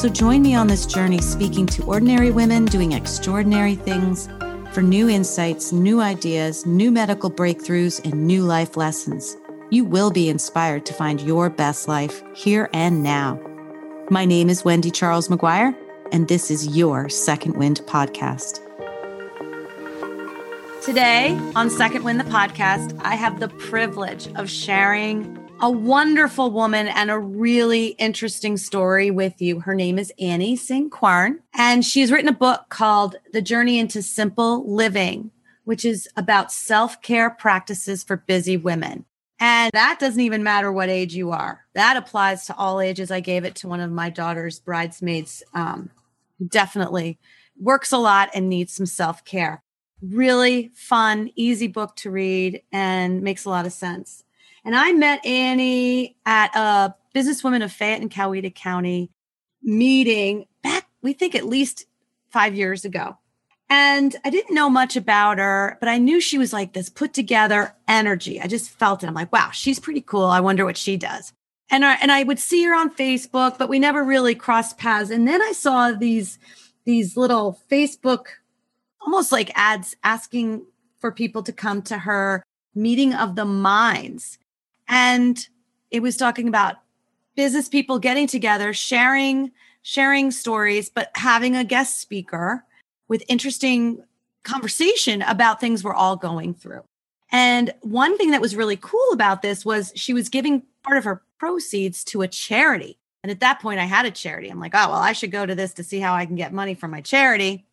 So join me on this journey speaking to ordinary women doing extraordinary things for new insights, new ideas, new medical breakthroughs, and new life lessons. You will be inspired to find your best life here and now. My name is Wendy Charles McGuire, and this is your Second Wind podcast. Today on Second Wind the podcast, I have the privilege of sharing a wonderful woman and a really interesting story with you. Her name is Annie St. Quern, and she's written a book called The Journey into Simple Living, which is about self care practices for busy women. And that doesn't even matter what age you are. That applies to all ages. I gave it to one of my daughter's bridesmaids. Um, definitely works a lot and needs some self care. Really fun, easy book to read and makes a lot of sense. And I met Annie at a businesswoman of Fayette and Coweta County meeting back, we think at least five years ago. And I didn't know much about her, but I knew she was like this put together energy. I just felt it. I'm like, wow, she's pretty cool. I wonder what she does. And I, and I would see her on Facebook, but we never really crossed paths. And then I saw these, these little Facebook, almost like ads asking for people to come to her meeting of the minds. And it was talking about business people getting together, sharing, sharing stories, but having a guest speaker with interesting conversation about things we're all going through. And one thing that was really cool about this was she was giving part of her proceeds to a charity. And at that point, I had a charity. I'm like, oh, well, I should go to this to see how I can get money from my charity.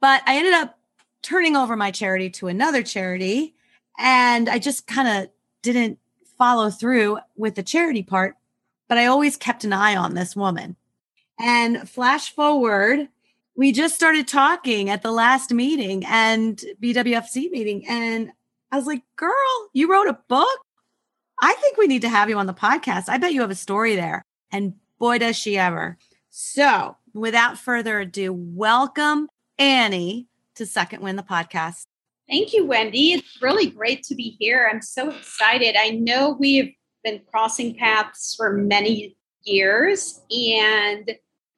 But I ended up turning over my charity to another charity. And I just kind of didn't follow through with the charity part, but I always kept an eye on this woman. And flash forward, we just started talking at the last meeting and BWFC meeting. And I was like, girl, you wrote a book? I think we need to have you on the podcast. I bet you have a story there. And boy, does she ever. So without further ado, welcome Annie to Second Wind the podcast. Thank you, Wendy. It's really great to be here. I'm so excited. I know we've been crossing paths for many years, and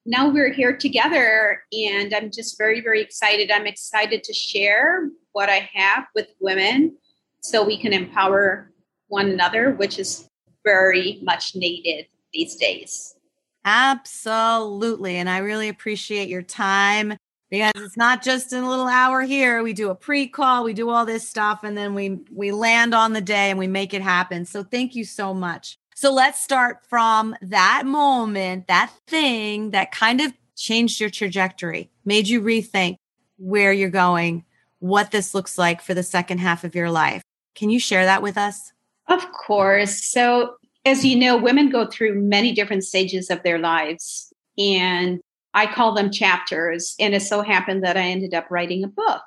now we're here together, and I'm just very, very excited. I'm excited to share what I have with women so we can empower one another, which is very much needed these days. Absolutely. And I really appreciate your time because it's not just a little hour here. We do a pre-call we do all this stuff and then we we land on the day and we make it happen. So thank you so much. So let's start from that moment that thing that kind of changed your trajectory made you rethink where you're going what this looks like for the second half of your life. Can you share that with us? Of course. So as you know women go through many different stages of their lives and I call them chapters. And it so happened that I ended up writing a book.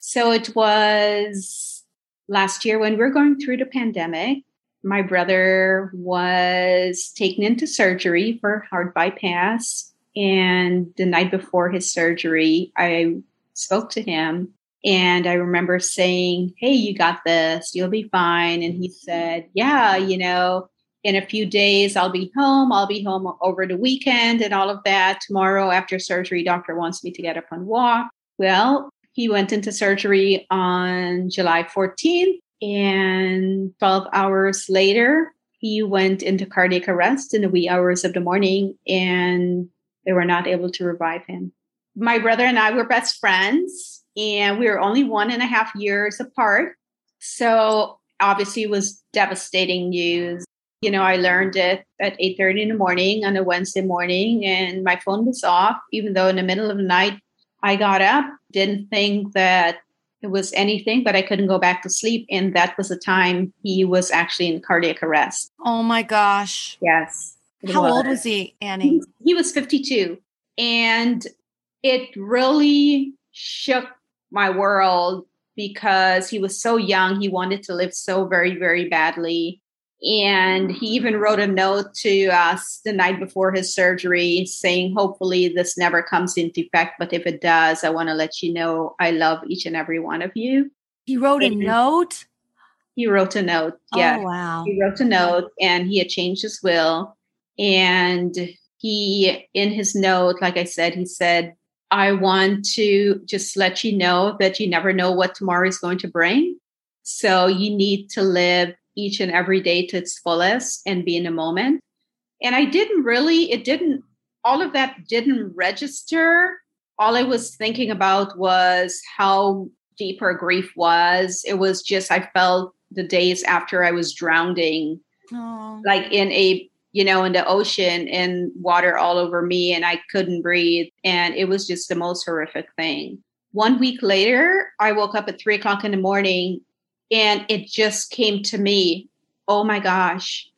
So it was last year when we were going through the pandemic. My brother was taken into surgery for heart bypass. And the night before his surgery, I spoke to him and I remember saying, Hey, you got this, you'll be fine. And he said, Yeah, you know, in a few days i'll be home. I'll be home over the weekend and all of that. Tomorrow after surgery doctor wants me to get up and walk. Well he went into surgery on july 14th and 12 hours later he went into cardiac arrest in the wee hours of the morning and they were not able to revive him. My brother and i were best friends and we were only one and a half years apart. So obviously it was devastating news you know, I learned it at 8:30 in the morning on a Wednesday morning and my phone was off even though in the middle of the night I got up, didn't think that it was anything, but I couldn't go back to sleep and that was the time he was actually in cardiac arrest. Oh my gosh. Yes. How was. old was he, Annie? He, he was 52 and it really shook my world because he was so young. He wanted to live so very, very badly. And he even wrote a note to us the night before his surgery saying, hopefully, this never comes into effect. But if it does, I want to let you know I love each and every one of you. He wrote a note? He wrote a note. Oh, yeah. Oh, wow. He wrote a note and he had changed his will. And he, in his note, like I said, he said, I want to just let you know that you never know what tomorrow is going to bring. So you need to live each and every day to its fullest and be in the moment. And I didn't really, it didn't, all of that didn't register. All I was thinking about was how deep her grief was. It was just, I felt the days after I was drowning, Aww. like in a you know, in the ocean and water all over me and I couldn't breathe. And it was just the most horrific thing. One week later, I woke up at three o'clock in the morning and it just came to me oh my gosh,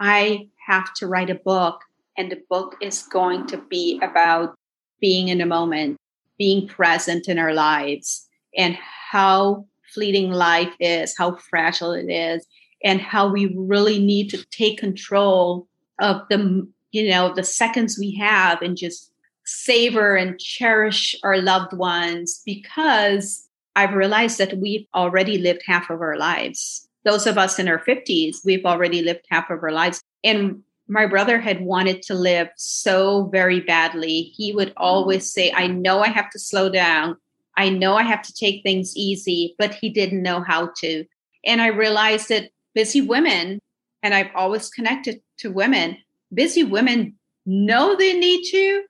I have to write a book. And the book is going to be about being in the moment, being present in our lives, and how fleeting life is, how fragile it is, and how we really need to take control of the you know the seconds we have and just savor and cherish our loved ones because I've realized that we've already lived half of our lives. Those of us in our 50s, we've already lived half of our lives. And my brother had wanted to live so very badly. He would always say, I know I have to slow down. I know I have to take things easy, but he didn't know how to. And I realized that busy women, and I've always connected to women. Busy women know they need to,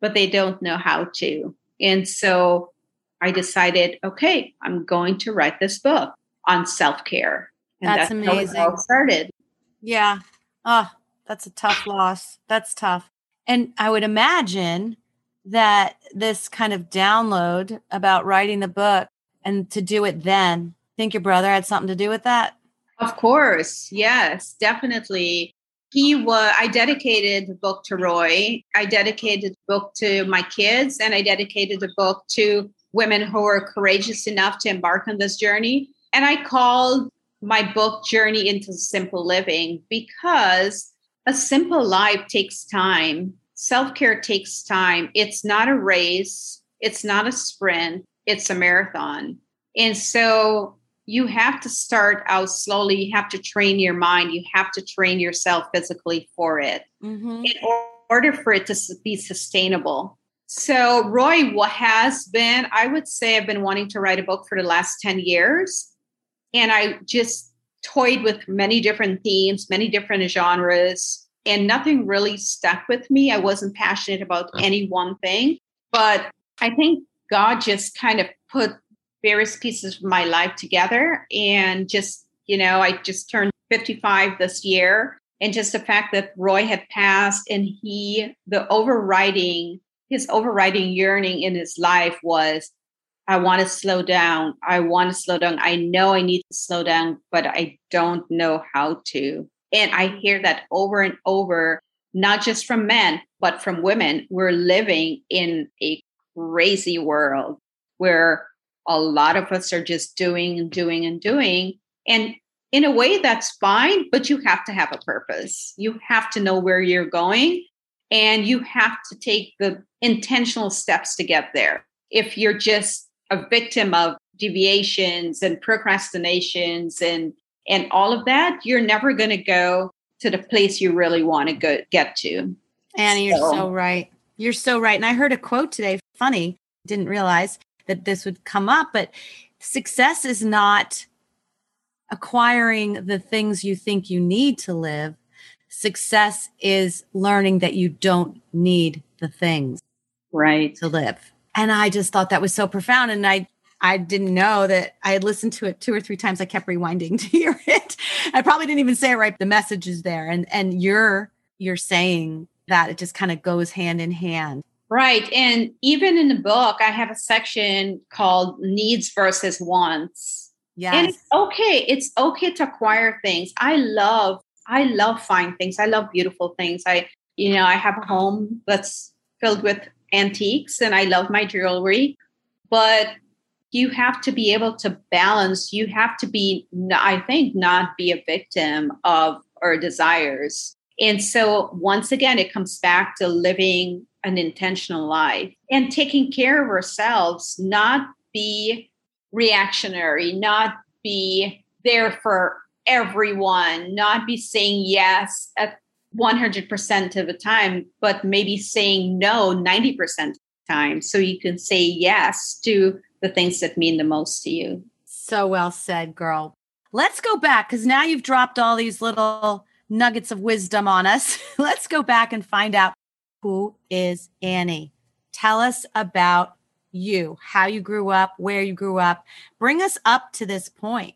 but they don't know how to. And so I decided, okay, I'm going to write this book on self care. And that's, that's amazing. How it all started. Yeah. Oh, that's a tough loss. That's tough. And I would imagine that this kind of download about writing the book and to do it then, think your brother had something to do with that? Of course. Yes, definitely he was i dedicated the book to roy i dedicated the book to my kids and i dedicated the book to women who are courageous enough to embark on this journey and i called my book journey into simple living because a simple life takes time self-care takes time it's not a race it's not a sprint it's a marathon and so you have to start out slowly. You have to train your mind. You have to train yourself physically for it mm-hmm. in order for it to be sustainable. So, Roy has been, I would say, I've been wanting to write a book for the last 10 years. And I just toyed with many different themes, many different genres, and nothing really stuck with me. I wasn't passionate about any one thing. But I think God just kind of put various pieces of my life together and just you know i just turned 55 this year and just the fact that roy had passed and he the overriding his overriding yearning in his life was i want to slow down. I want to slow down. I know i need to slow down but i don't know how to. And i hear that over and over not just from men but from women. We're living in a crazy world where a lot of us are just doing and doing and doing. And in a way, that's fine, but you have to have a purpose. You have to know where you're going and you have to take the intentional steps to get there. If you're just a victim of deviations and procrastinations and and all of that, you're never going to go to the place you really want to go get to. Annie, you're so right. You're so right. And I heard a quote today, funny, didn't realize that this would come up, but success is not acquiring the things you think you need to live. Success is learning that you don't need the things right to live. And I just thought that was so profound and I I didn't know that I had listened to it two or three times. I kept rewinding to hear it. I probably didn't even say it right. The message is there. And and you're you're saying that it just kind of goes hand in hand. Right. And even in the book, I have a section called needs versus wants. Yes. And it's okay. It's okay to acquire things. I love, I love fine things. I love beautiful things. I, you know, I have a home that's filled with antiques and I love my jewelry. But you have to be able to balance you have to be i think not be a victim of our desires and so once again it comes back to living an intentional life and taking care of ourselves not be reactionary not be there for everyone not be saying yes at 100% of the time but maybe saying no 90% of the time so you can say yes to the things that mean the most to you. So well said, girl. Let's go back because now you've dropped all these little nuggets of wisdom on us. Let's go back and find out who is Annie. Tell us about you, how you grew up, where you grew up. Bring us up to this point.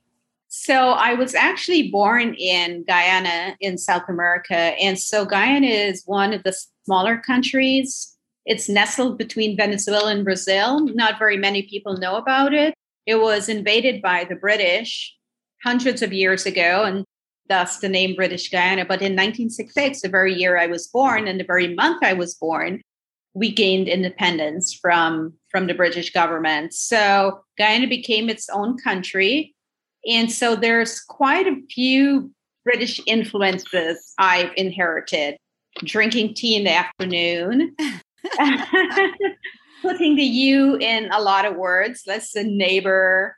So, I was actually born in Guyana in South America. And so, Guyana is one of the smaller countries it's nestled between Venezuela and Brazil. Not very many people know about it. It was invaded by the British hundreds of years ago, and thus the name British Guyana. But in 1966, the very year I was born and the very month I was born, we gained independence from, from the British government. So Guyana became its own country. And so there's quite a few British influences I've inherited. Drinking tea in the afternoon, putting the you in a lot of words. That's a neighbor.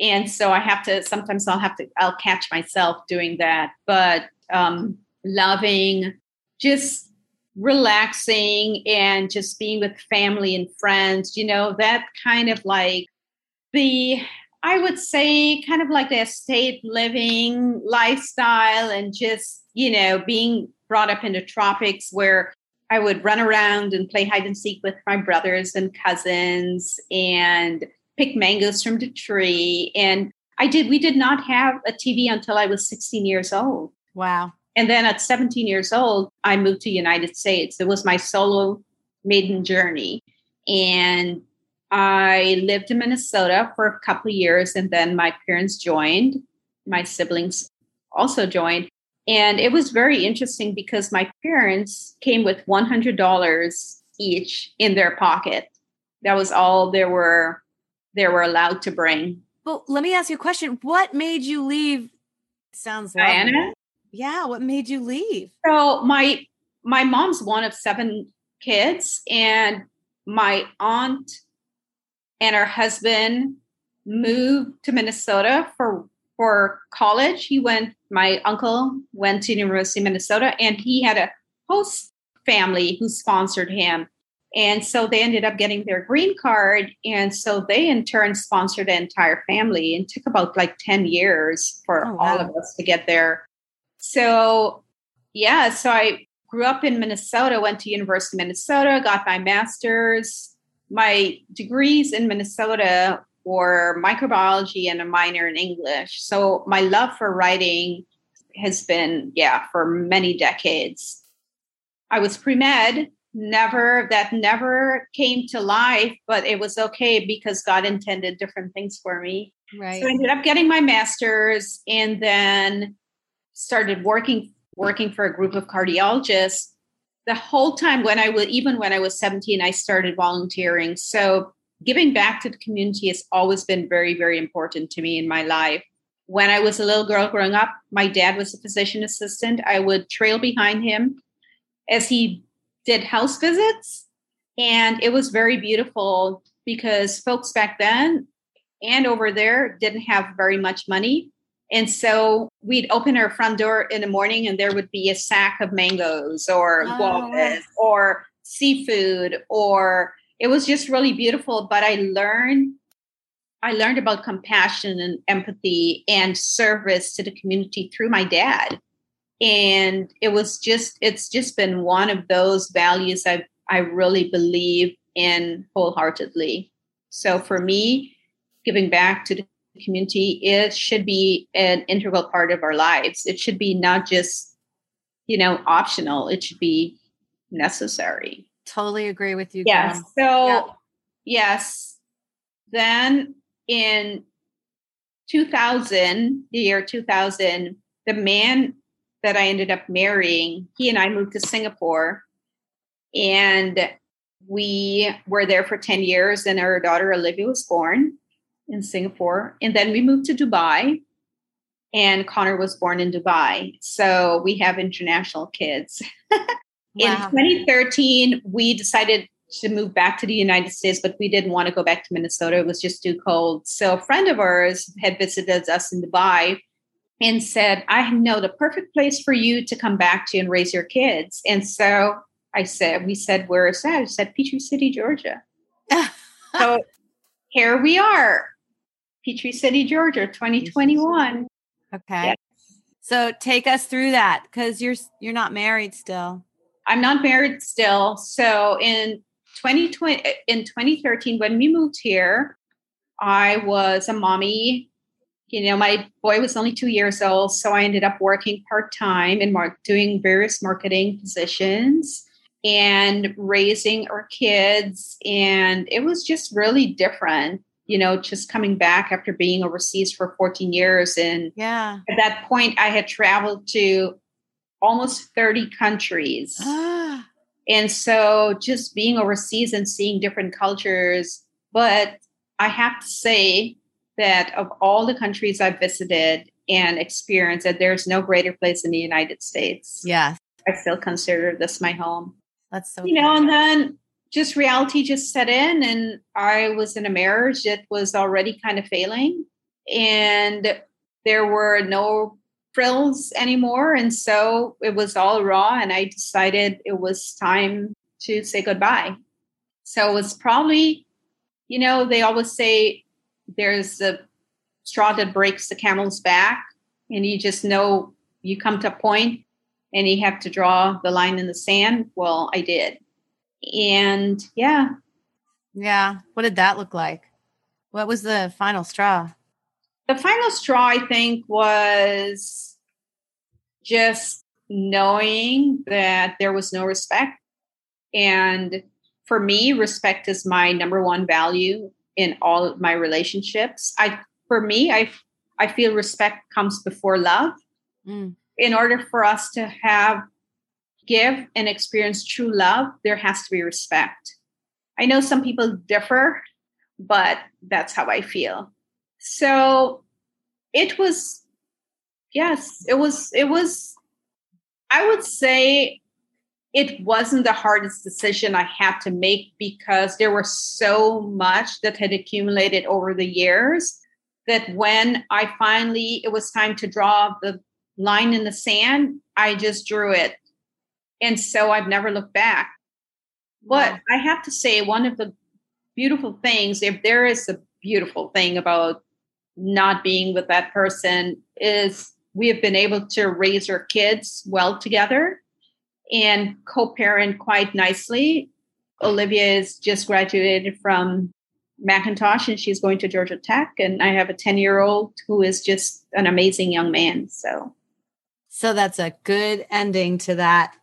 And so I have to, sometimes I'll have to, I'll catch myself doing that. But um, loving, just relaxing and just being with family and friends, you know, that kind of like the, I would say, kind of like the estate living lifestyle and just, you know, being brought up in the tropics where I would run around and play hide and seek with my brothers and cousins and pick mangoes from the tree. And I did, we did not have a TV until I was 16 years old. Wow. And then at 17 years old, I moved to United States. It was my solo maiden journey. And I lived in Minnesota for a couple of years and then my parents joined. My siblings also joined. And it was very interesting because my parents came with $100 each in their pocket. That was all they were they were allowed to bring. But let me ask you a question. What made you leave? Sounds like Yeah, what made you leave? So my my mom's one of seven kids and my aunt and her husband moved to Minnesota for for college. He went, my uncle went to University of Minnesota and he had a host family who sponsored him. And so they ended up getting their green card. And so they in turn sponsored the entire family and took about like 10 years for oh, wow. all of us to get there. So yeah, so I grew up in Minnesota, went to University of Minnesota, got my master's. My degrees in Minnesota were microbiology and a minor in English. So my love for writing has been, yeah, for many decades. I was pre med, never, that never came to life, but it was okay because God intended different things for me. Right. So I ended up getting my master's and then started working working for a group of cardiologists the whole time when i was even when i was 17 i started volunteering so giving back to the community has always been very, very important to me in my life. When I was a little girl growing up, my dad was a physician assistant. I would trail behind him as he did house visits. And it was very beautiful because folks back then and over there didn't have very much money. And so we'd open our front door in the morning and there would be a sack of mangoes or oh. guavas or seafood or it was just really beautiful but i learned i learned about compassion and empathy and service to the community through my dad and it was just it's just been one of those values i i really believe in wholeheartedly so for me giving back to the community it should be an integral part of our lives it should be not just you know optional it should be necessary Totally agree with you. Yes. So, yeah. yes. Then in 2000, the year 2000, the man that I ended up marrying, he and I moved to Singapore and we were there for 10 years and our daughter Olivia was born. In Singapore. And then we moved to Dubai, and Connor was born in Dubai. So we have international kids. in 2013, we decided to move back to the United States, but we didn't want to go back to Minnesota. It was just too cold. So a friend of ours had visited us in Dubai and said, I know the perfect place for you to come back to and raise your kids. And so I said, we said, where is that? I said, Peachtree City, Georgia. so here we are, Peachtree City, Georgia, 2021. Okay. Yes. So take us through that because you're you're not married still. I'm not married still. So in 2020 in 2013 when we moved here, I was a mommy. You know, my boy was only two years old, so I ended up working part time and mar- doing various marketing positions and raising our kids. And it was just really different, you know, just coming back after being overseas for 14 years. And yeah, at that point, I had traveled to almost 30 countries. Ah. And so just being overseas and seeing different cultures. But I have to say that of all the countries I've visited and experienced, that there's no greater place in the United States. Yeah. I still consider this my home. That's so you know, and then just reality just set in and I was in a marriage that was already kind of failing and there were no frills anymore. And so it was all raw and I decided it was time to say goodbye. So it was probably, you know, they always say there's a straw that breaks the camel's back and you just know you come to a point and you have to draw the line in the sand. Well, I did. And yeah. Yeah. What did that look like? What was the final straw? The final straw, I think, was just knowing that there was no respect. And for me, respect is my number one value in all of my relationships. I for me, I I feel respect comes before love. Mm in order for us to have give and experience true love there has to be respect i know some people differ but that's how i feel so it was yes it was it was i would say it wasn't the hardest decision i had to make because there was so much that had accumulated over the years that when i finally it was time to draw the line in the sand, I just drew it. And so I've never looked back. But I have to say, one of the beautiful things, if there is a beautiful thing about not being with that person, is we have been able to raise our kids well together and co parent quite nicely. Olivia is just graduated from McIntosh and she's going to Georgia Tech. And I have a 10 year old who is just an amazing young man. So so that's a good ending to that.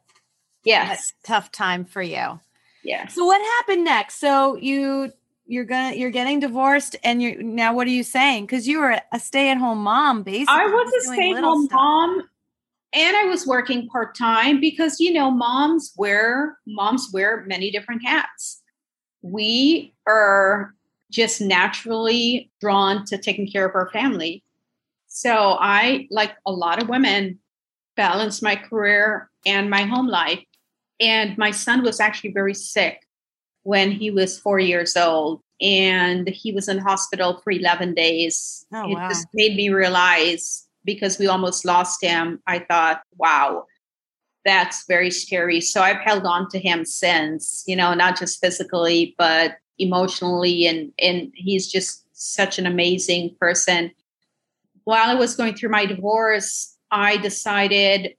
Yes. Tough time for you. Yeah. So what happened next? So you you're gonna you're getting divorced and you're now what are you saying? Because you were a stay-at-home mom, basically. I was a stay-at-home mom and I was working part-time because you know moms wear moms wear many different hats. We are just naturally drawn to taking care of our family. So I, like a lot of women, balance my career and my home life. And my son was actually very sick when he was four years old, and he was in hospital for 11 days. Oh, it wow. just made me realize because we almost lost him. I thought, wow, that's very scary. So I've held on to him since, you know, not just physically, but emotionally. And, and he's just such an amazing person. While I was going through my divorce, I decided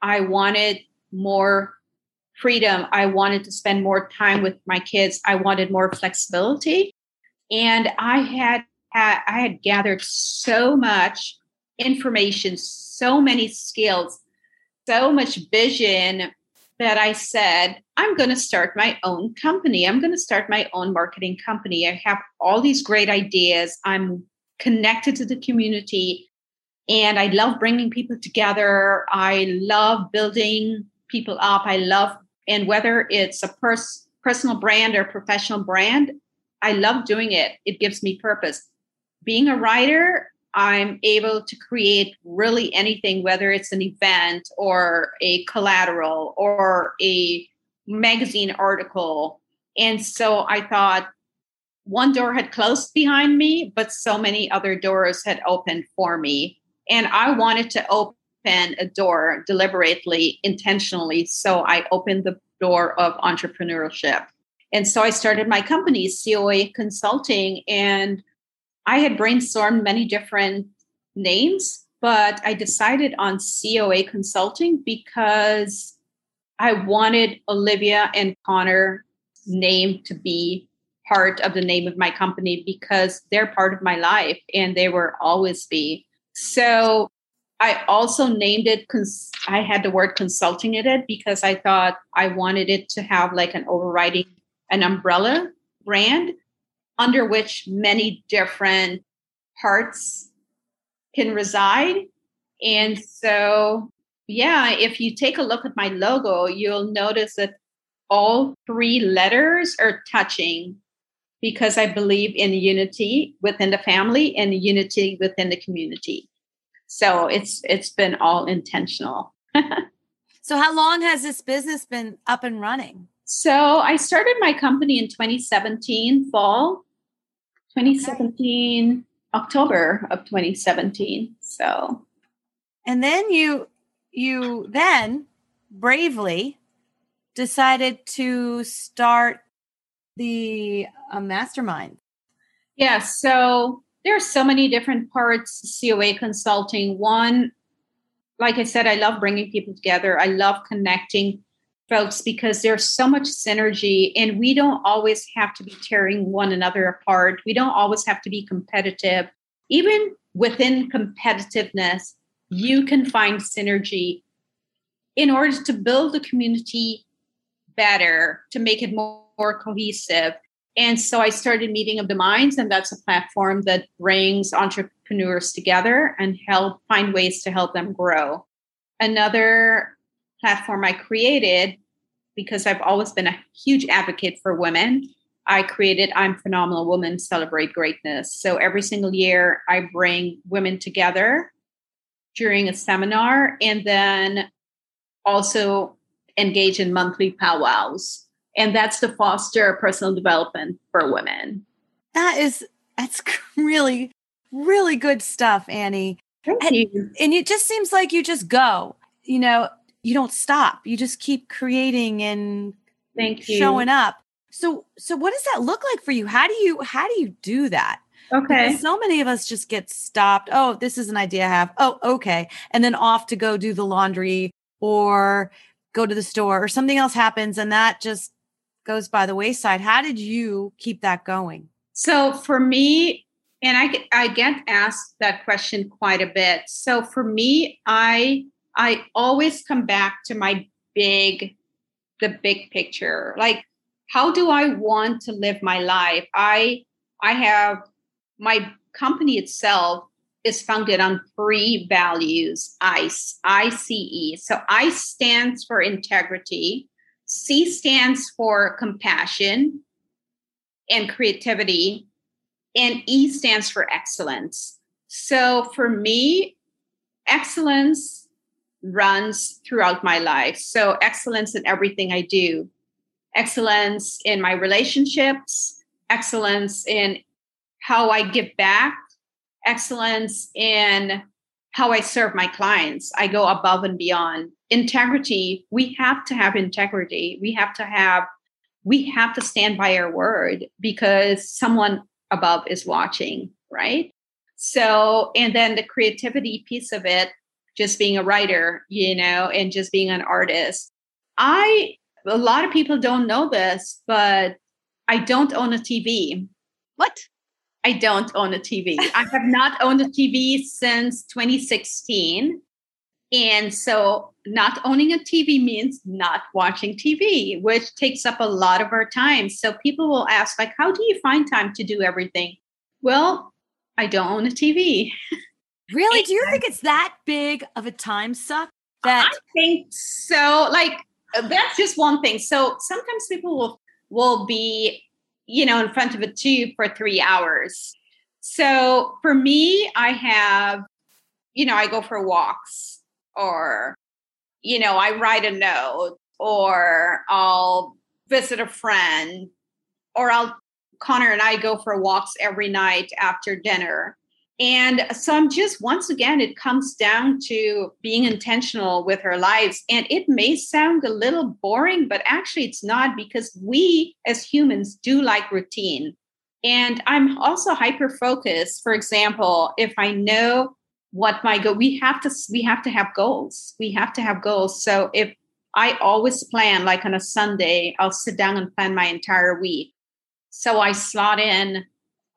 I wanted more freedom. I wanted to spend more time with my kids. I wanted more flexibility. And I had, had I had gathered so much information, so many skills, so much vision that I said, I'm going to start my own company. I'm going to start my own marketing company. I have all these great ideas. I'm connected to the community. And I love bringing people together. I love building people up. I love, and whether it's a pers- personal brand or professional brand, I love doing it. It gives me purpose. being a writer, I'm able to create really anything, whether it's an event or a collateral or a magazine article. And so I thought one door had closed behind me, but so many other doors had opened for me. And I wanted to open a door deliberately, intentionally. So I opened the door of entrepreneurship. And so I started my company, COA Consulting, and I had brainstormed many different names, but I decided on COA Consulting because I wanted Olivia and Connor name to be part of the name of my company because they're part of my life and they will always be. So I also named it, cons- I had the word consulting in it because I thought I wanted it to have like an overriding, an umbrella brand under which many different parts can reside. And so, yeah, if you take a look at my logo, you'll notice that all three letters are touching because I believe in unity within the family and unity within the community. So it's it's been all intentional. so how long has this business been up and running? So I started my company in 2017 fall 2017 okay. October of 2017. So and then you you then bravely decided to start the uh, mastermind. Yeah, so there are so many different parts COA consulting. One, like I said, I love bringing people together. I love connecting folks because there's so much synergy and we don't always have to be tearing one another apart. We don't always have to be competitive. Even within competitiveness, you can find synergy in order to build the community better, to make it more, more cohesive. And so I started Meeting of the Minds, and that's a platform that brings entrepreneurs together and help find ways to help them grow. Another platform I created because I've always been a huge advocate for women. I created I'm Phenomenal Woman Celebrate Greatness. So every single year, I bring women together during a seminar and then also engage in monthly powwows. And that's to foster personal development for women. That is, that's really, really good stuff, Annie. Thank and, you. And it just seems like you just go. You know, you don't stop. You just keep creating and thank you showing up. So so what does that look like for you? How do you how do you do that? Okay. Because so many of us just get stopped. Oh, this is an idea I have. Oh, okay. And then off to go do the laundry or go to the store or something else happens and that just goes by the wayside. How did you keep that going? So for me, and I I get asked that question quite a bit. So for me, I I always come back to my big, the big picture. Like, how do I want to live my life? I I have my company itself is founded on three values ICE, ICE. So I stands for integrity, C stands for compassion and creativity, and E stands for excellence. So for me, excellence runs throughout my life. So, excellence in everything I do, excellence in my relationships, excellence in how I give back, excellence in how I serve my clients. I go above and beyond. Integrity, we have to have integrity. We have to have we have to stand by our word because someone above is watching, right? So, and then the creativity piece of it, just being a writer, you know, and just being an artist. I, a lot of people don't know this, but I don't own a TV. What? I don't own a TV. I have not owned a TV since 2016. And so, not owning a TV means not watching TV, which takes up a lot of our time. So, people will ask, like, how do you find time to do everything? Well, I don't own a TV. Really? Do you think it's that big of a time suck? That I think so. Like that's just one thing. So sometimes people will will be, you know, in front of a tube for three hours. So for me, I have, you know, I go for walks or, you know, I write a note or I'll visit a friend or I'll, Connor and I go for walks every night after dinner. And so I'm just, once again, it comes down to being intentional with our lives. And it may sound a little boring, but actually it's not because we as humans do like routine. And I'm also hyper focused. For example, if I know what my goal, we have to we have to have goals. We have to have goals. So if I always plan, like on a Sunday, I'll sit down and plan my entire week. So I slot in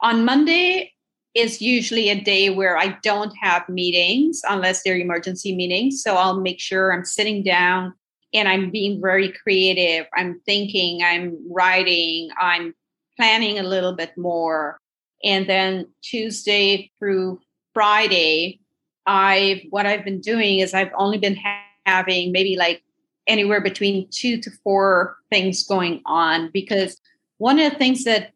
on Monday is usually a day where I don't have meetings unless they're emergency meetings. So I'll make sure I'm sitting down and I'm being very creative. I'm thinking, I'm writing, I'm planning a little bit more. And then Tuesday through Friday, I've what I've been doing is I've only been ha- having maybe like anywhere between two to four things going on because one of the things that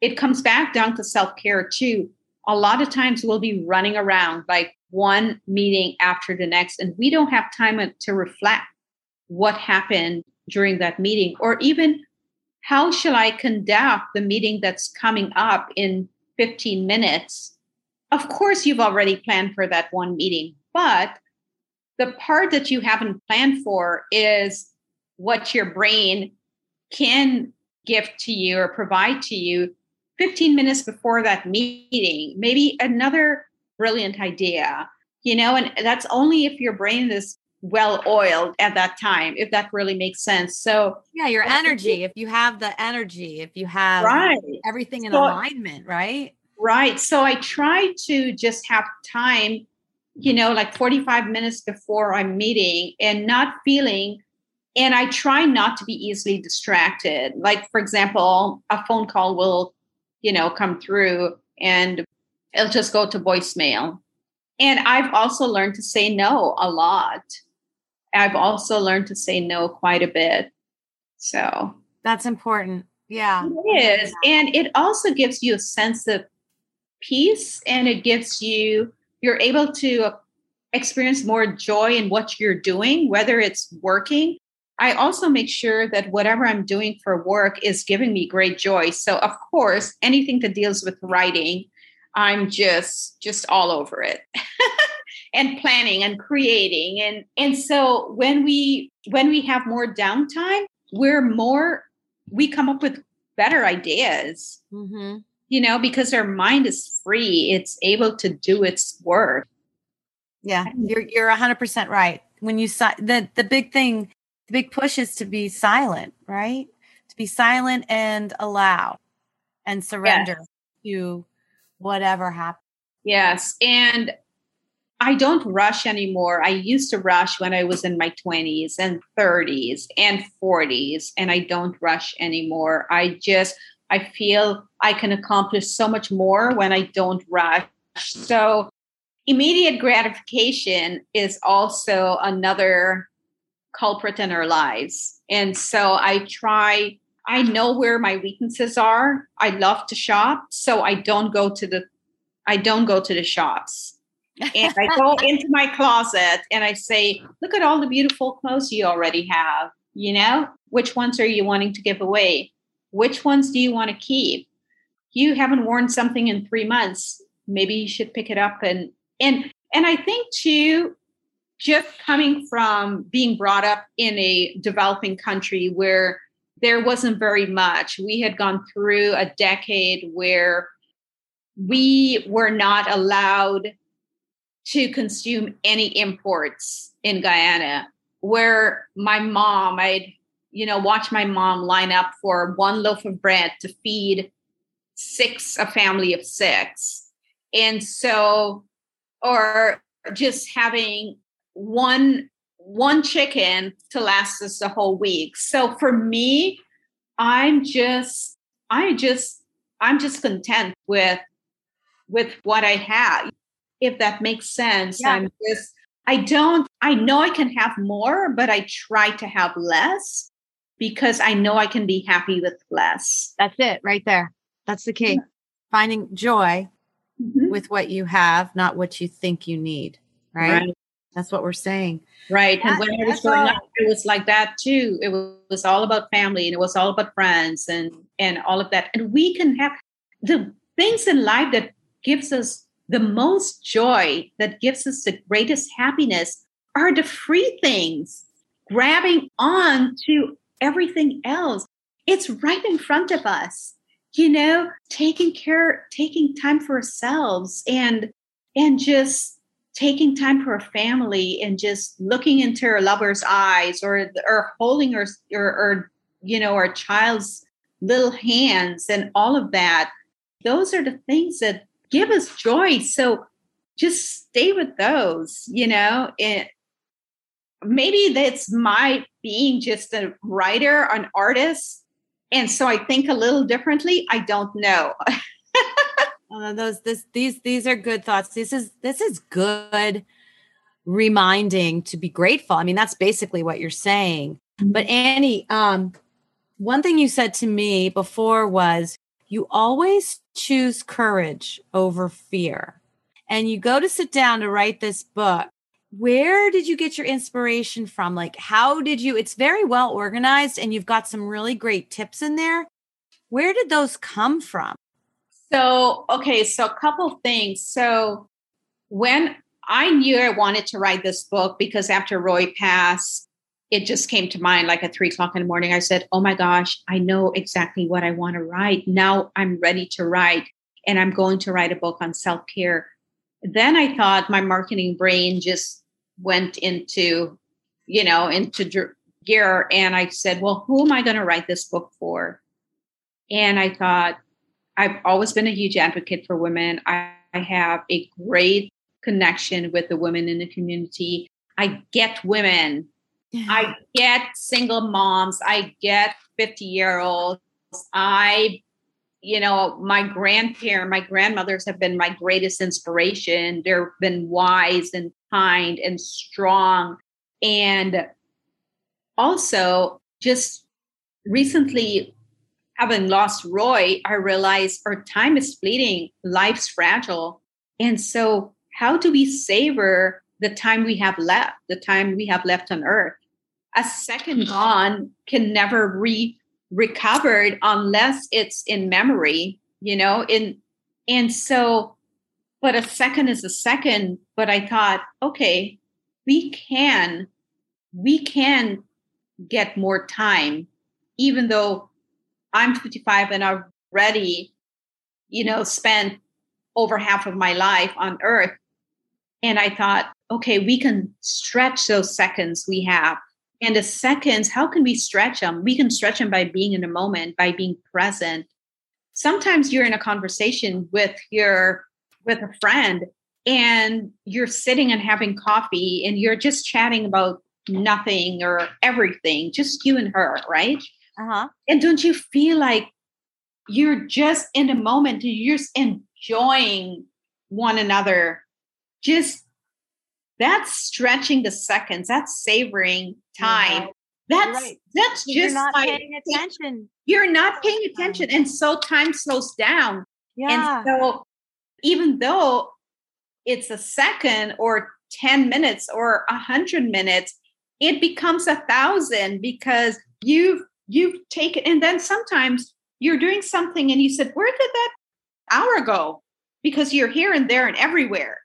it comes back down to self-care too a lot of times we'll be running around like one meeting after the next and we don't have time to reflect what happened during that meeting or even how shall I conduct the meeting that's coming up in 15 minutes? Of course, you've already planned for that one meeting, but the part that you haven't planned for is what your brain can give to you or provide to you 15 minutes before that meeting. Maybe another brilliant idea, you know, and that's only if your brain is well oiled at that time if that really makes sense. So yeah your energy if you have the energy if you have right. everything in so, alignment right right so i try to just have time you know like 45 minutes before i'm meeting and not feeling and i try not to be easily distracted like for example a phone call will you know come through and it'll just go to voicemail and I've also learned to say no a lot. I've also learned to say no quite a bit. So that's important. Yeah. It is. And it also gives you a sense of peace and it gives you, you're able to experience more joy in what you're doing, whether it's working. I also make sure that whatever I'm doing for work is giving me great joy. So, of course, anything that deals with writing, I'm just just all over it. and planning and creating and and so when we when we have more downtime we're more we come up with better ideas mm-hmm. You know because their mind is free it's able to do its work yeah you're you're 100% right when you si- the the big thing the big push is to be silent right to be silent and allow and surrender yes. to whatever happens yes and I don't rush anymore. I used to rush when I was in my 20s and 30s and 40s, and I don't rush anymore. I just, I feel I can accomplish so much more when I don't rush. So, immediate gratification is also another culprit in our lives. And so, I try, I know where my weaknesses are. I love to shop, so I don't go to the, I don't go to the shops and I go into my closet and I say, look at all the beautiful clothes you already have. You know, which ones are you wanting to give away? Which ones do you want to keep? You haven't worn something in three months. Maybe you should pick it up and and and I think too, just coming from being brought up in a developing country where there wasn't very much. We had gone through a decade where we were not allowed to consume any imports in Guyana. Where my mom, I'd you know watch my mom line up for one loaf of bread to feed six a family of six, and so or just having one one chicken to last us a whole week. So for me, I'm just I just I'm just content with with what I have if that makes sense. Yeah. I'm just, I don't, I know I can have more, but I try to have less because I know I can be happy with less. That's it right there. That's the key. Finding joy mm-hmm. with what you have, not what you think you need. Right. right. That's what we're saying. Right. That, and when I was growing up, it was like that too. It was, was all about family and it was all about friends and and all of that. And we can have the things in life that gives us the most joy, that gives us the greatest happiness are the free things, grabbing on to everything else. It's right in front of us. You know, taking care, taking time for ourselves and and just taking time for a family and just looking into our lover's eyes or or holding our or, or you know our child's little hands and all of that. Those are the things that give us joy. So just stay with those you know it maybe that's my being just a writer an artist and so i think a little differently i don't know Uh, those this these these are good thoughts. This is this is good reminding to be grateful. I mean, that's basically what you're saying. Mm-hmm. But Annie, um, one thing you said to me before was you always choose courage over fear. And you go to sit down to write this book. Where did you get your inspiration from? Like, how did you? It's very well organized and you've got some really great tips in there. Where did those come from? So, okay, so a couple things. So, when I knew I wanted to write this book because after Roy passed, it just came to mind like at three o'clock in the morning. I said, Oh my gosh, I know exactly what I want to write. Now I'm ready to write, and I'm going to write a book on self care. Then I thought my marketing brain just went into, you know, into gear. And I said, Well, who am I going to write this book for? And I thought, I've always been a huge advocate for women. I, I have a great connection with the women in the community. I get women. Yeah. I get single moms. I get 50 year olds. I, you know, my grandparent, my grandmothers have been my greatest inspiration. They've been wise and kind and strong. And also, just recently, having lost Roy, I realized our time is fleeting, life's fragile. And so, how do we savor the time we have left, the time we have left on earth? A second gone can never be recovered unless it's in memory, you know, in and so but a second is a second, but I thought, okay, we can we can get more time even though I'm 55 and already, you know, spent over half of my life on earth. And I thought, okay, we can stretch those seconds we have. And the seconds, how can we stretch them? We can stretch them by being in the moment, by being present. Sometimes you're in a conversation with your with a friend and you're sitting and having coffee and you're just chatting about nothing or everything, just you and her, right? Uh-huh. And don't you feel like you're just in the moment, you're just enjoying one another? Just that's stretching the seconds, that's savoring time. Right. That's right. that's just you're not like, paying attention. You're not paying attention. And so time slows down. Yeah. And so even though it's a second or 10 minutes or a hundred minutes, it becomes a thousand because you've you've taken, and then sometimes you're doing something and you said, Where did that hour go? Because you're here and there and everywhere,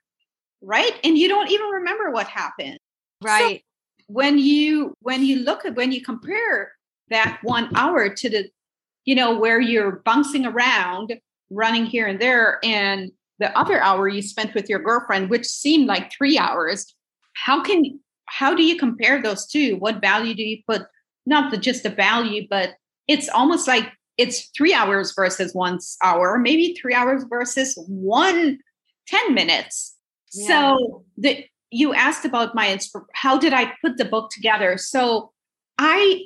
right? And you don't even remember what happened. Right. So when you when you look at when you compare that one hour to the you know where you're bouncing around running here and there and the other hour you spent with your girlfriend which seemed like 3 hours how can how do you compare those two what value do you put not the, just the value, but it's almost like it's three hours versus one hour, maybe three hours versus one 10 minutes. Yeah. So the, you asked about my how did I put the book together? So I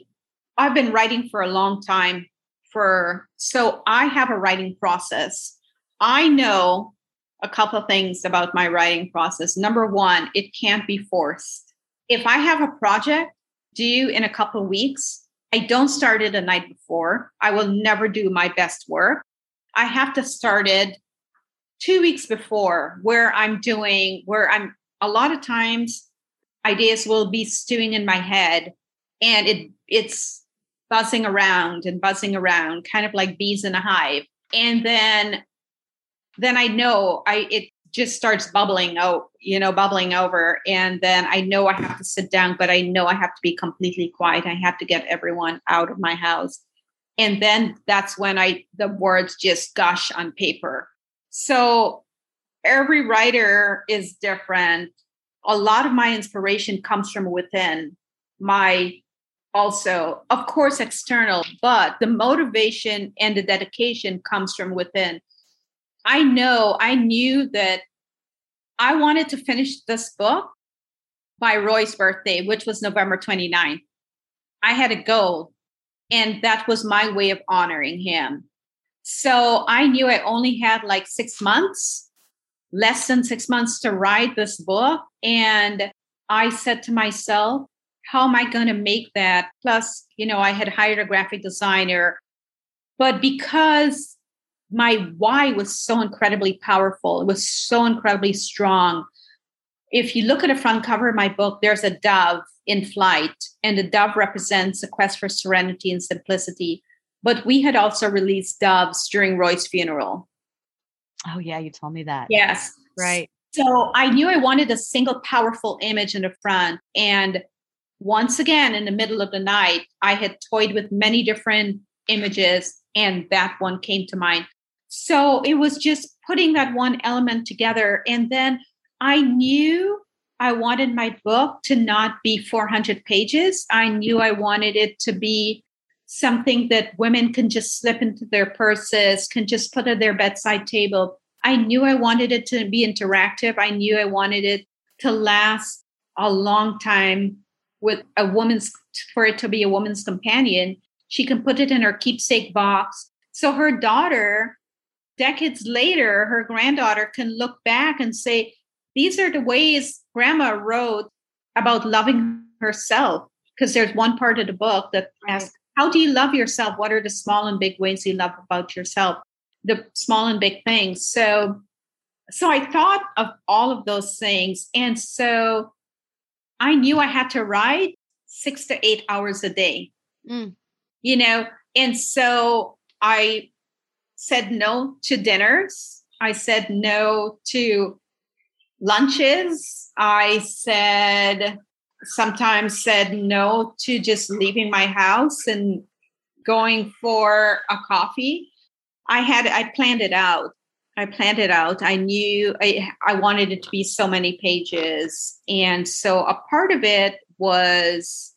I've been writing for a long time for so I have a writing process. I know a couple things about my writing process. Number 1, it can't be forced. If I have a project due in a couple weeks. I don't start it a night before. I will never do my best work. I have to start it two weeks before where I'm doing, where I'm a lot of times ideas will be stewing in my head and it it's buzzing around and buzzing around, kind of like bees in a hive. And then then I know I it just starts bubbling out, you know, bubbling over. And then I know I have to sit down, but I know I have to be completely quiet. I have to get everyone out of my house. And then that's when I the words just gush on paper. So every writer is different. A lot of my inspiration comes from within. My also, of course, external, but the motivation and the dedication comes from within. I know, I knew that I wanted to finish this book by Roy's birthday, which was November 29th. I had a goal, and that was my way of honoring him. So I knew I only had like six months, less than six months to write this book. And I said to myself, how am I going to make that? Plus, you know, I had hired a graphic designer. But because my why was so incredibly powerful. It was so incredibly strong. If you look at the front cover of my book, there's a dove in flight, and the dove represents a quest for serenity and simplicity. But we had also released doves during Roy's funeral. Oh, yeah, you told me that. Yes. Right. So I knew I wanted a single powerful image in the front. And once again, in the middle of the night, I had toyed with many different images, and that one came to mind. So it was just putting that one element together. And then I knew I wanted my book to not be 400 pages. I knew I wanted it to be something that women can just slip into their purses, can just put at their bedside table. I knew I wanted it to be interactive. I knew I wanted it to last a long time with a woman's, for it to be a woman's companion. She can put it in her keepsake box. So her daughter decades later, her granddaughter can look back and say, these are the ways grandma wrote about loving herself. Because there's one part of the book that asks, How do you love yourself? What are the small and big ways you love about yourself? The small and big things. So, so I thought of all of those things. And so I knew I had to write six to eight hours a day. Mm. You know, and so I said no to dinners. I said no to lunches. I said sometimes said no to just leaving my house and going for a coffee. I had I planned it out. I planned it out. I knew I, I wanted it to be so many pages. And so a part of it was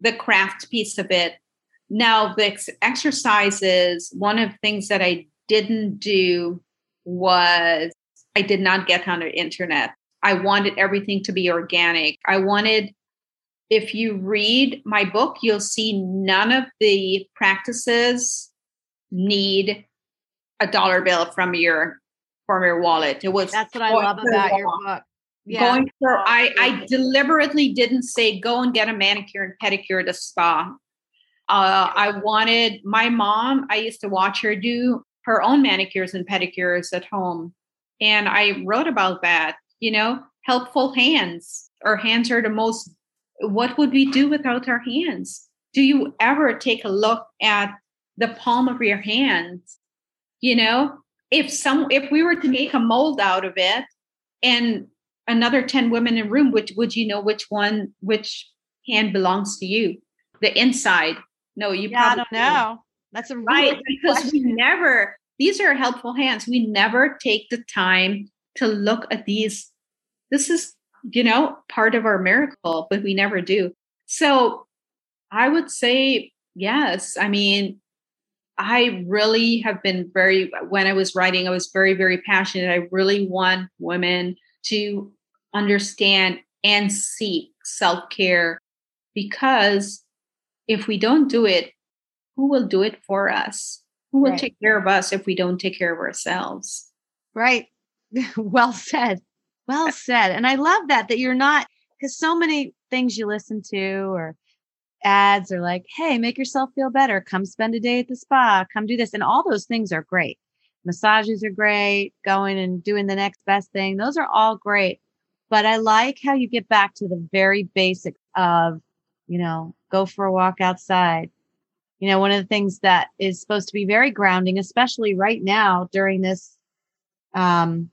the craft piece of it now, the exercises, one of the things that I didn't do was I did not get on the internet. I wanted everything to be organic. I wanted, if you read my book, you'll see none of the practices need a dollar bill from your from your wallet. It was that's what I love about your book. Yeah. Going for I I deliberately didn't say go and get a manicure and pedicure at a spa. Uh, I wanted my mom, I used to watch her do her own manicures and pedicures at home. And I wrote about that, you know, helpful hands. Our hands are the most, what would we do without our hands? Do you ever take a look at the palm of your hands? You know, if some, if we were to make a mold out of it and another 10 women in room, which would you know which one, which hand belongs to you? The inside no, you yeah, I don't know. That's a right because question. we never. These are helpful hands. We never take the time to look at these. This is, you know, part of our miracle, but we never do. So, I would say yes. I mean, I really have been very. When I was writing, I was very, very passionate. I really want women to understand and seek self care because if we don't do it, who will do it for us? Who will right. take care of us if we don't take care of ourselves? Right. well said. Well said. And I love that, that you're not, because so many things you listen to or ads are like, hey, make yourself feel better. Come spend a day at the spa. Come do this. And all those things are great. Massages are great, going and doing the next best thing. Those are all great. But I like how you get back to the very basics of, you know, go for a walk outside. You know, one of the things that is supposed to be very grounding, especially right now during this um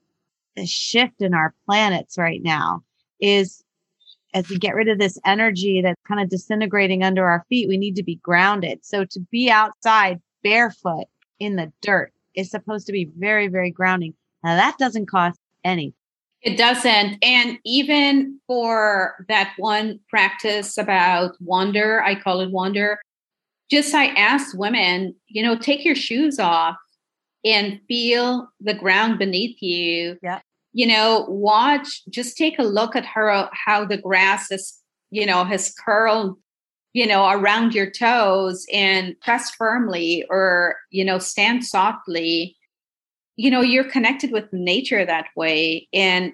shift in our planets right now, is as we get rid of this energy that's kind of disintegrating under our feet, we need to be grounded. So to be outside barefoot in the dirt is supposed to be very, very grounding. Now that doesn't cost any. It doesn't. And even for that one practice about wonder, I call it wonder, just I ask women, you know, take your shoes off and feel the ground beneath you. Yeah. You know, watch, just take a look at her how the grass is, you know, has curled, you know, around your toes and press firmly or, you know, stand softly you know you're connected with nature that way and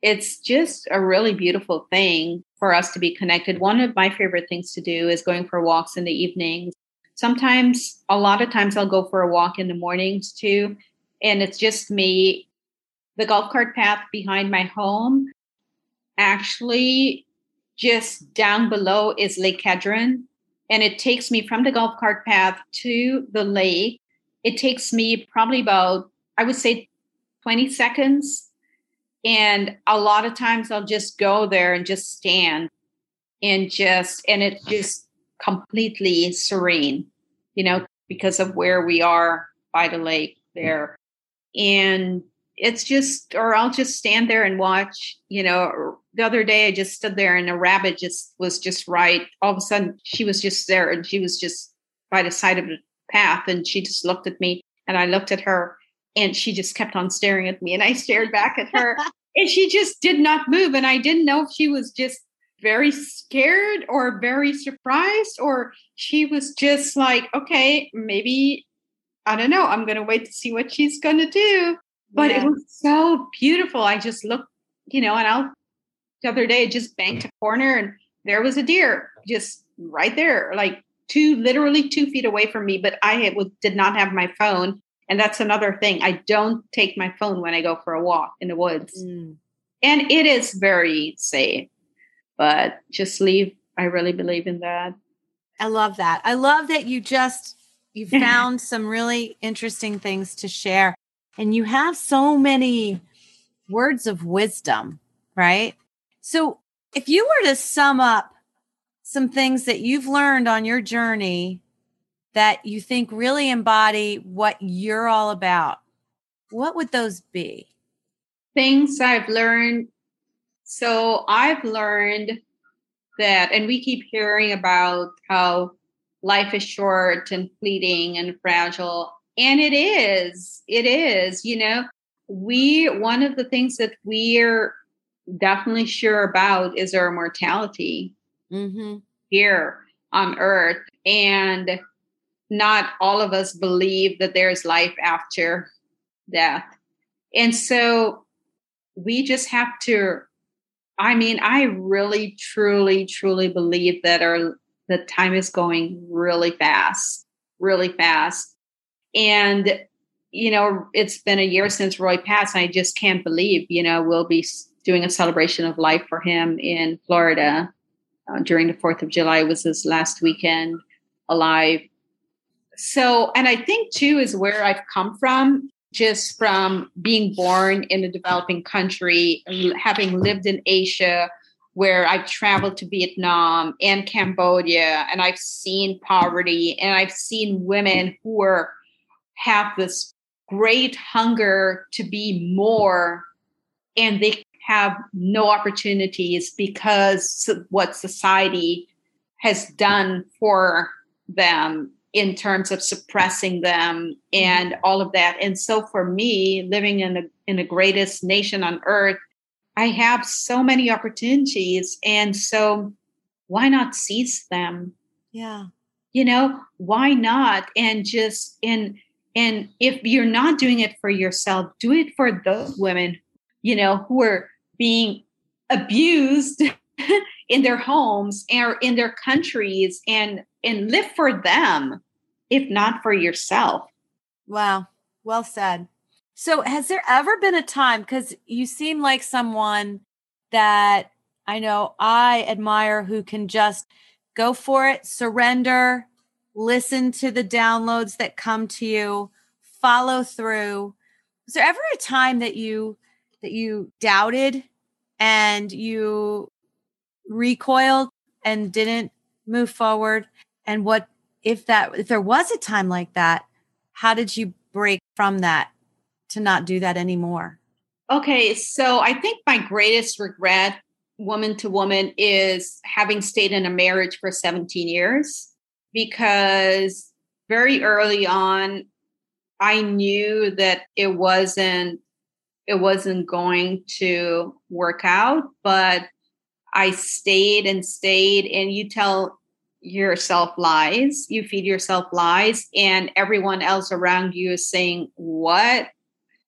it's just a really beautiful thing for us to be connected. One of my favorite things to do is going for walks in the evenings. Sometimes a lot of times i'll go for a walk in the mornings too and it's just me. The golf cart path behind my home actually just down below is lake kedron and it takes me from the golf cart path to the lake. It takes me probably about I would say 20 seconds. And a lot of times I'll just go there and just stand and just, and it just completely serene, you know, because of where we are by the lake there. And it's just, or I'll just stand there and watch, you know. The other day I just stood there and a rabbit just was just right. All of a sudden she was just there and she was just by the side of the path and she just looked at me and I looked at her and she just kept on staring at me and i stared back at her and she just did not move and i didn't know if she was just very scared or very surprised or she was just like okay maybe i don't know i'm going to wait to see what she's going to do but yeah. it was so beautiful i just looked you know and i'll the other day I just banked a corner and there was a deer just right there like two literally two feet away from me but i was, did not have my phone and that's another thing. I don't take my phone when I go for a walk in the woods. Mm. And it is very safe, but just leave. I really believe in that. I love that. I love that you just you found some really interesting things to share and you have so many words of wisdom, right? So, if you were to sum up some things that you've learned on your journey that you think really embody what you're all about, what would those be? Things I've learned. So I've learned that, and we keep hearing about how life is short and fleeting and fragile. And it is, it is, you know, we, one of the things that we're definitely sure about is our mortality mm-hmm. here on earth. And not all of us believe that there's life after death. And so we just have to I mean, I really truly truly believe that our the time is going really fast, really fast. And you know, it's been a year since Roy passed. I just can't believe, you know, we'll be doing a celebration of life for him in Florida uh, during the 4th of July was his last weekend alive so, and I think too is where I've come from, just from being born in a developing country, having lived in Asia, where I've traveled to Vietnam and Cambodia, and I've seen poverty, and I've seen women who are have this great hunger to be more, and they have no opportunities because what society has done for them in terms of suppressing them mm-hmm. and all of that. And so for me, living in the in the greatest nation on earth, I have so many opportunities. And so why not seize them? Yeah. You know, why not? And just and and if you're not doing it for yourself, do it for those women, you know, who are being abused in their homes or in their countries and and live for them if not for yourself wow Well said. So, has there ever been a time because you seem like someone that I know I admire who can just go for it, surrender, listen to the downloads that come to you, follow through. Was there ever a time that you that you doubted and you recoiled and didn't move forward? And what if that if there was a time like that, how did you break from that to not do that anymore? Okay, so I think my greatest regret, woman to woman, is having stayed in a marriage for 17 years because very early on, I knew that it wasn't it wasn't going to work out, but I stayed and stayed and you tell yourself lies, you feed yourself lies and everyone else around you is saying, "What?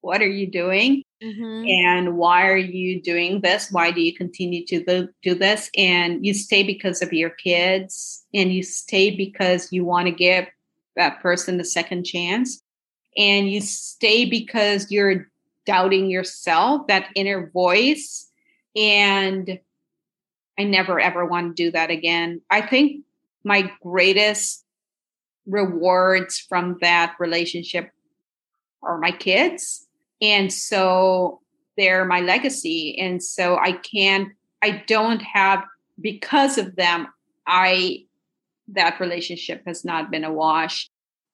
What are you doing?" Mm-hmm. And why are you doing this? Why do you continue to do this? And you stay because of your kids, and you stay because you want to give that person a second chance. And you stay because you're doubting yourself, that inner voice. And I never ever want to do that again. I think my greatest rewards from that relationship are my kids. And so they're my legacy. And so i can't i don't have because of them i that relationship has not been a wash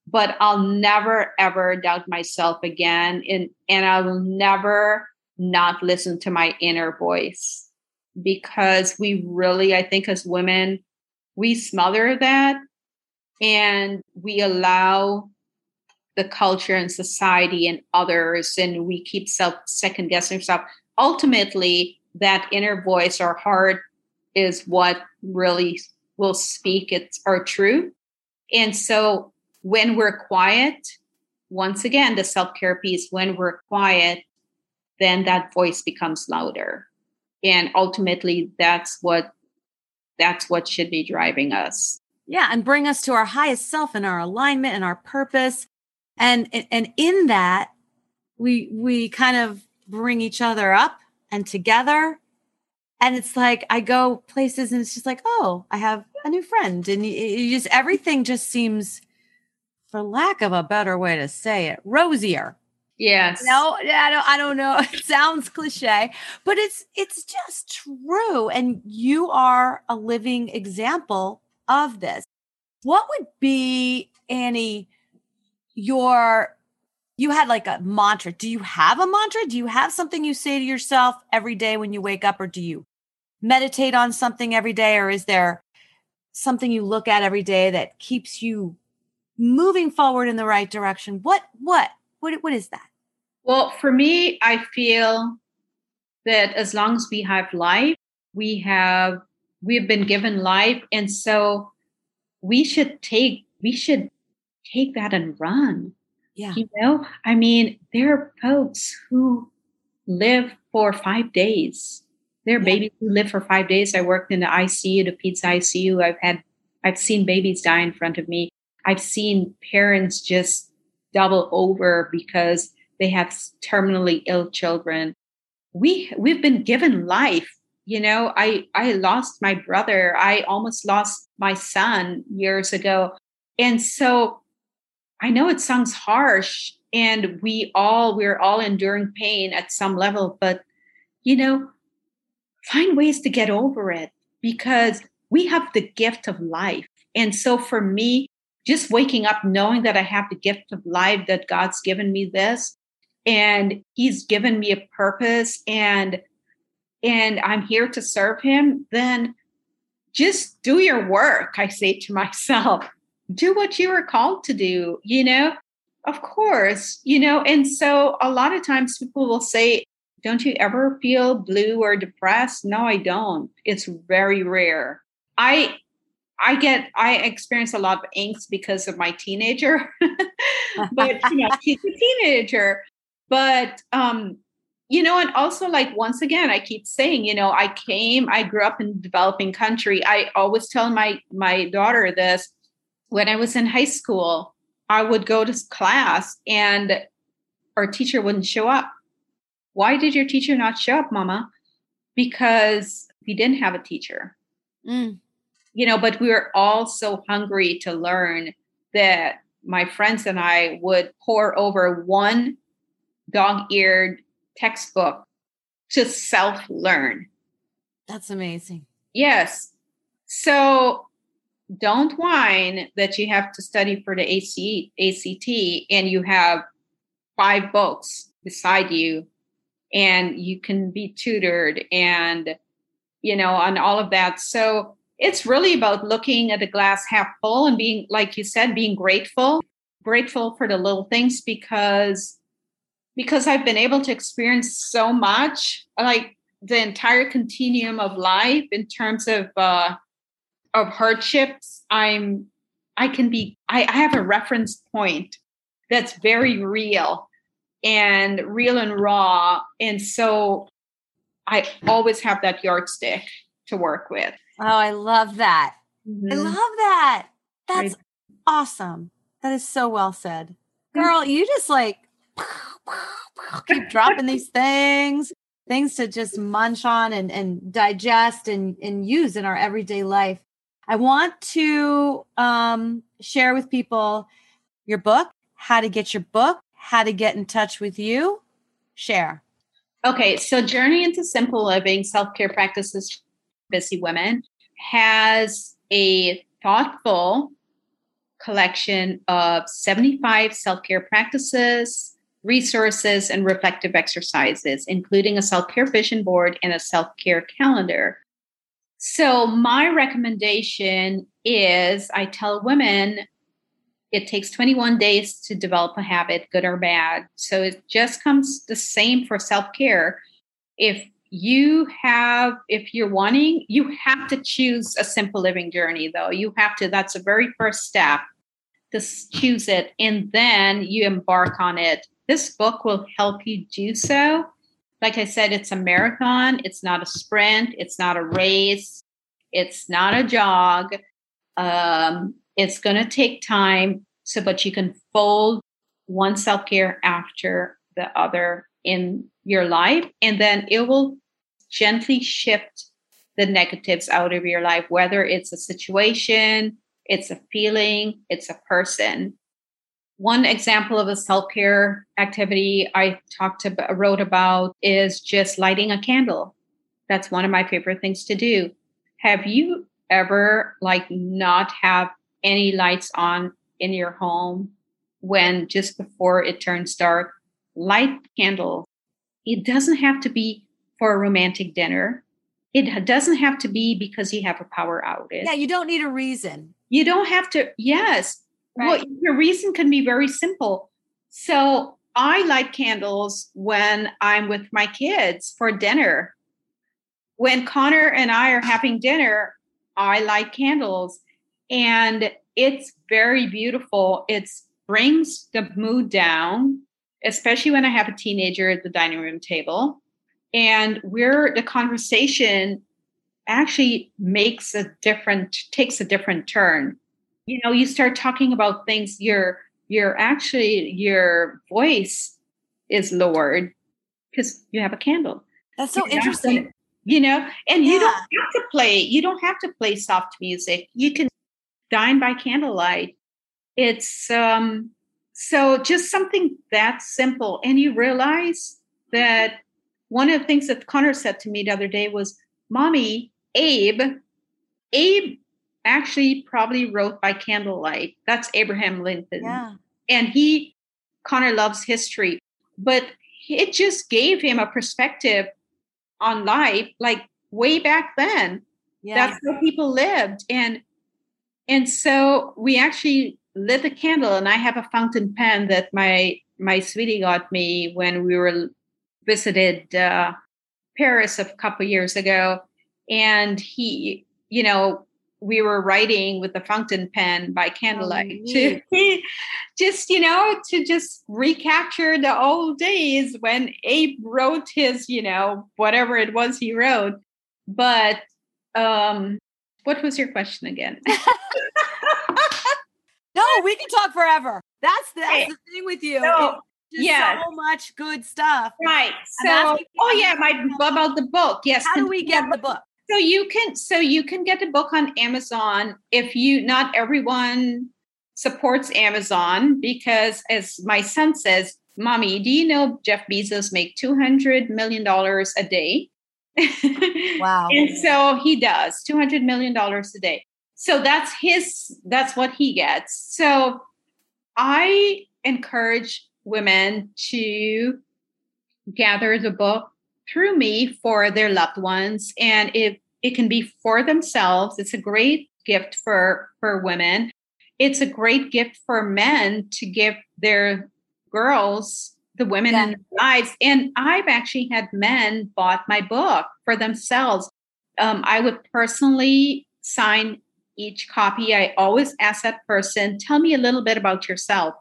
but i'll never ever doubt myself again. And and i will never not listen to my inner voice. Because we really i think as women we smother that and we allow the culture and society and others and we keep self second guessing ourselves. Ultimately that inner voice our heart is what really will speak it's our truth. And so when we're quiet once again the self-care piece when we're quiet then that voice becomes louder. And ultimately that's what that's what should be driving us. Yeah and bring us to our highest self and our alignment and our purpose. And and in that we we kind of bring each other up and together. And it's like i go places and it's just like oh i have a new friend. And you, just everything just seems for lack of a better way to say it rosier yes no i don't i don't know it sounds cliche but it's it's just true and you are a living example of this what would be annie your you had like a mantra. Do you have a mantra? Do you have something you say to yourself every day when you wake up or do you meditate on something every day or is there something you look at every day that keeps you moving forward in the right direction? What what what what is that? Well, for me, I feel that as long as we have life, we have we've been given life and so we should take we should take that and run. Yeah. You know, I mean, there are folks who live for five days. There are yeah. babies who live for five days. I worked in the ICU, the peds ICU. I've had, I've seen babies die in front of me. I've seen parents just double over because they have terminally ill children. We we've been given life. You know, I I lost my brother. I almost lost my son years ago. And so I know it sounds harsh and we all we're all enduring pain at some level but you know find ways to get over it because we have the gift of life and so for me just waking up knowing that I have the gift of life that God's given me this and he's given me a purpose and and I'm here to serve him then just do your work I say to myself do what you are called to do, you know? Of course, you know, and so a lot of times people will say, Don't you ever feel blue or depressed? No, I don't. It's very rare. I I get I experience a lot of angst because of my teenager. but you know, she's a teenager. But um, you know, and also like once again, I keep saying, you know, I came, I grew up in developing country. I always tell my my daughter this when I was in high school, I would go to class and our teacher wouldn't show up. Why did your teacher not show up, mama? Because we didn't have a teacher. Mm. You know, but we were all so hungry to learn that my friends and I would pour over one dog eared textbook to self learn. That's amazing. Yes. So don't whine that you have to study for the AC, ACT and you have five books beside you and you can be tutored and you know on all of that so it's really about looking at the glass half full and being like you said being grateful grateful for the little things because because i've been able to experience so much like the entire continuum of life in terms of uh of hardships. I'm i can be i, I have a reference point that's very real and real and raw. And so i always have that yardstick to work with. Oh i love that. Mm-hmm. i love that. That's awesome. That is so well said. Girl you just like keep dropping these things things to just munch on and, and digest and, and use in our everyday life I want to um, share with people your book, how to get your book, how to get in touch with you. Share. Okay, so Journey into Simple Living Self Care Practices for Busy Women has a thoughtful collection of 75 self care practices, resources, and reflective exercises, including a self care vision board and a self care calendar. So, my recommendation is I tell women it takes 21 days to develop a habit, good or bad. So, it just comes the same for self care. If you have, if you're wanting, you have to choose a simple living journey, though. You have to, that's the very first step to choose it, and then you embark on it. This book will help you do so like I said, it's a marathon. It's not a sprint. It's not a race. It's not a jog. Um, it's going to take time. So, but you can fold one self care after the other in your life, and then it will gently shift the negatives out of your life, whether it's a situation, it's a feeling, it's a person. One example of a self care activity I talked about, wrote about is just lighting a candle. That's one of my favorite things to do. Have you ever like not have any lights on in your home when just before it turns dark? Light candle. It doesn't have to be for a romantic dinner. It doesn't have to be because you have a power outage. Yeah, you don't need a reason. You don't have to. Yes, Right. Well, your reason can be very simple. So I light candles when I'm with my kids for dinner. When Connor and I are having dinner, I light candles and it's very beautiful. It brings the mood down, especially when I have a teenager at the dining room table. And where the conversation actually makes a different, takes a different turn you know you start talking about things your your actually your voice is lowered because you have a candle. That's so interesting. you know and yeah. you don't have to play you don't have to play soft music. You can dine by candlelight. It's um so just something that simple. And you realize that one of the things that connor said to me the other day was mommy abe abe actually probably wrote by candlelight. That's Abraham Lincoln. Yeah. And he, Connor loves history, but it just gave him a perspective on life, like way back then. Yeah. That's how people lived. And and so we actually lit a candle and I have a fountain pen that my my sweetie got me when we were visited uh, Paris a couple years ago. And he, you know, we were writing with the fountain pen by candlelight oh, to just you know to just recapture the old days when abe wrote his you know whatever it was he wrote but um what was your question again no we can talk forever that's the, that's the thing with you no, yeah. so much good stuff. Right. So, oh yeah, my about the book. Yes. How do we get the book? So you can so you can get the book on Amazon if you not everyone supports Amazon because as my son says, "Mommy, do you know Jeff Bezos make 200 million dollars a day?" Wow. and so he does 200 million dollars a day. So that's his that's what he gets. So I encourage women to gather the book through me for their loved ones and it it can be for themselves. It's a great gift for for women. It's a great gift for men to give their girls the women yeah. in their lives. And i've actually had men bought my book for themselves. Um, i would personally sign each copy. I always ask that person tell me a little bit about yourself.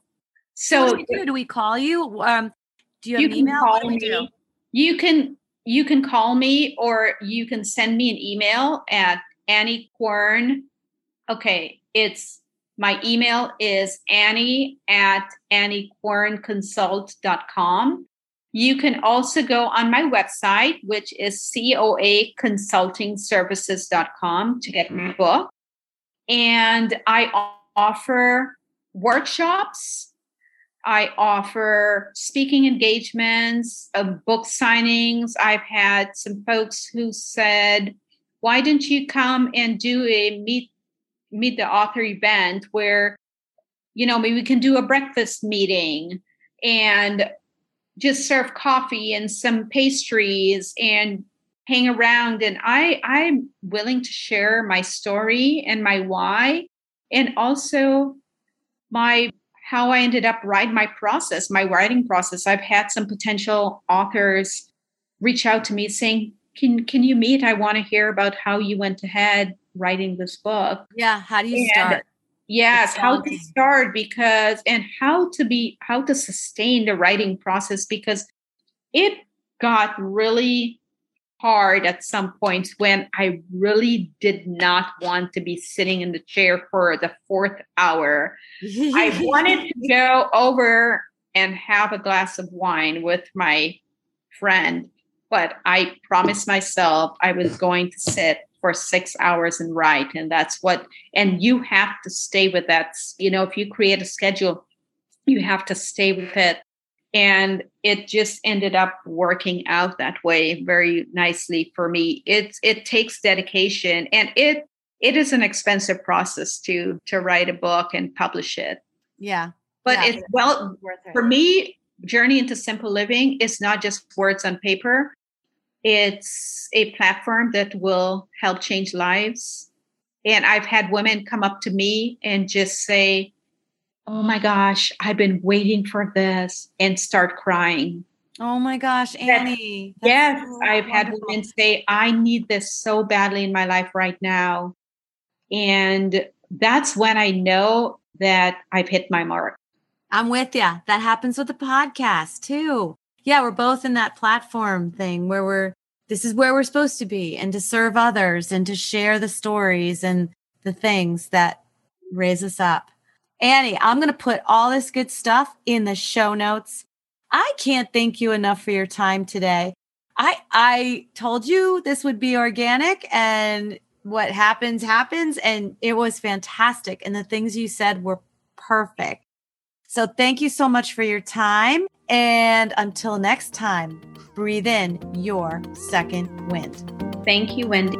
So do, do? do, we call you? Um, do you have you an email? Call me. You can you can call me or you can send me an email at Annie Quern. Okay, it's my email is Annie at AnnieQuernConsult.com. You can also go on my website, which is coaconsultingservices.com to get my mm-hmm. book. And I offer workshops I offer speaking engagements, uh, book signings. I've had some folks who said, "Why didn't you come and do a meet meet the author event where, you know, maybe we can do a breakfast meeting and just serve coffee and some pastries and hang around?" And I I'm willing to share my story and my why, and also my how I ended up writing my process, my writing process. I've had some potential authors reach out to me saying, "Can can you meet? I want to hear about how you went ahead writing this book." Yeah, how do you and start? Yes, how to start because and how to be how to sustain the writing process because it got really hard at some points when I really did not want to be sitting in the chair for the fourth hour. I wanted to go over and have a glass of wine with my friend, but I promised myself I was going to sit for six hours and write. And that's what, and you have to stay with that. You know, if you create a schedule, you have to stay with it and it just ended up working out that way very nicely for me. It's it takes dedication and it it is an expensive process to to write a book and publish it. Yeah. But yeah, it's well it. for me journey into simple living is not just words on paper. It's a platform that will help change lives. And i've had women come up to me and just say oh my gosh, I've been waiting for this and start crying. Oh my gosh, Annie. yes, so I've had women say, I need this so badly in my life right now. And that's when I know that I've hit my mark. I'm with you. That happens with the podcast too. Yeah, we're both in that platform thing where we're, this is where we're supposed to be and to serve others and to share the stories and the things that raise us up. Annie, I'm going to put all this good stuff in the show notes. I can't thank you enough for your time today. I I told you this would be organic and what happens happens and it was fantastic and the things you said were perfect. So thank you so much for your time and until next time, breathe in your second wind. Thank you, Wendy.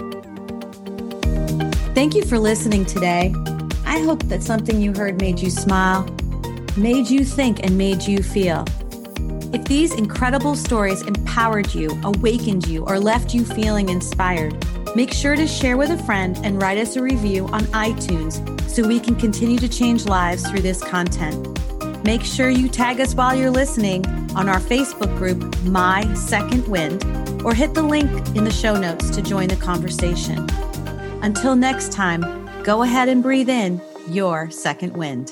Thank you for listening today. I hope that something you heard made you smile, made you think, and made you feel. If these incredible stories empowered you, awakened you, or left you feeling inspired, make sure to share with a friend and write us a review on iTunes so we can continue to change lives through this content. Make sure you tag us while you're listening on our Facebook group, My Second Wind, or hit the link in the show notes to join the conversation. Until next time, Go ahead and breathe in your second wind.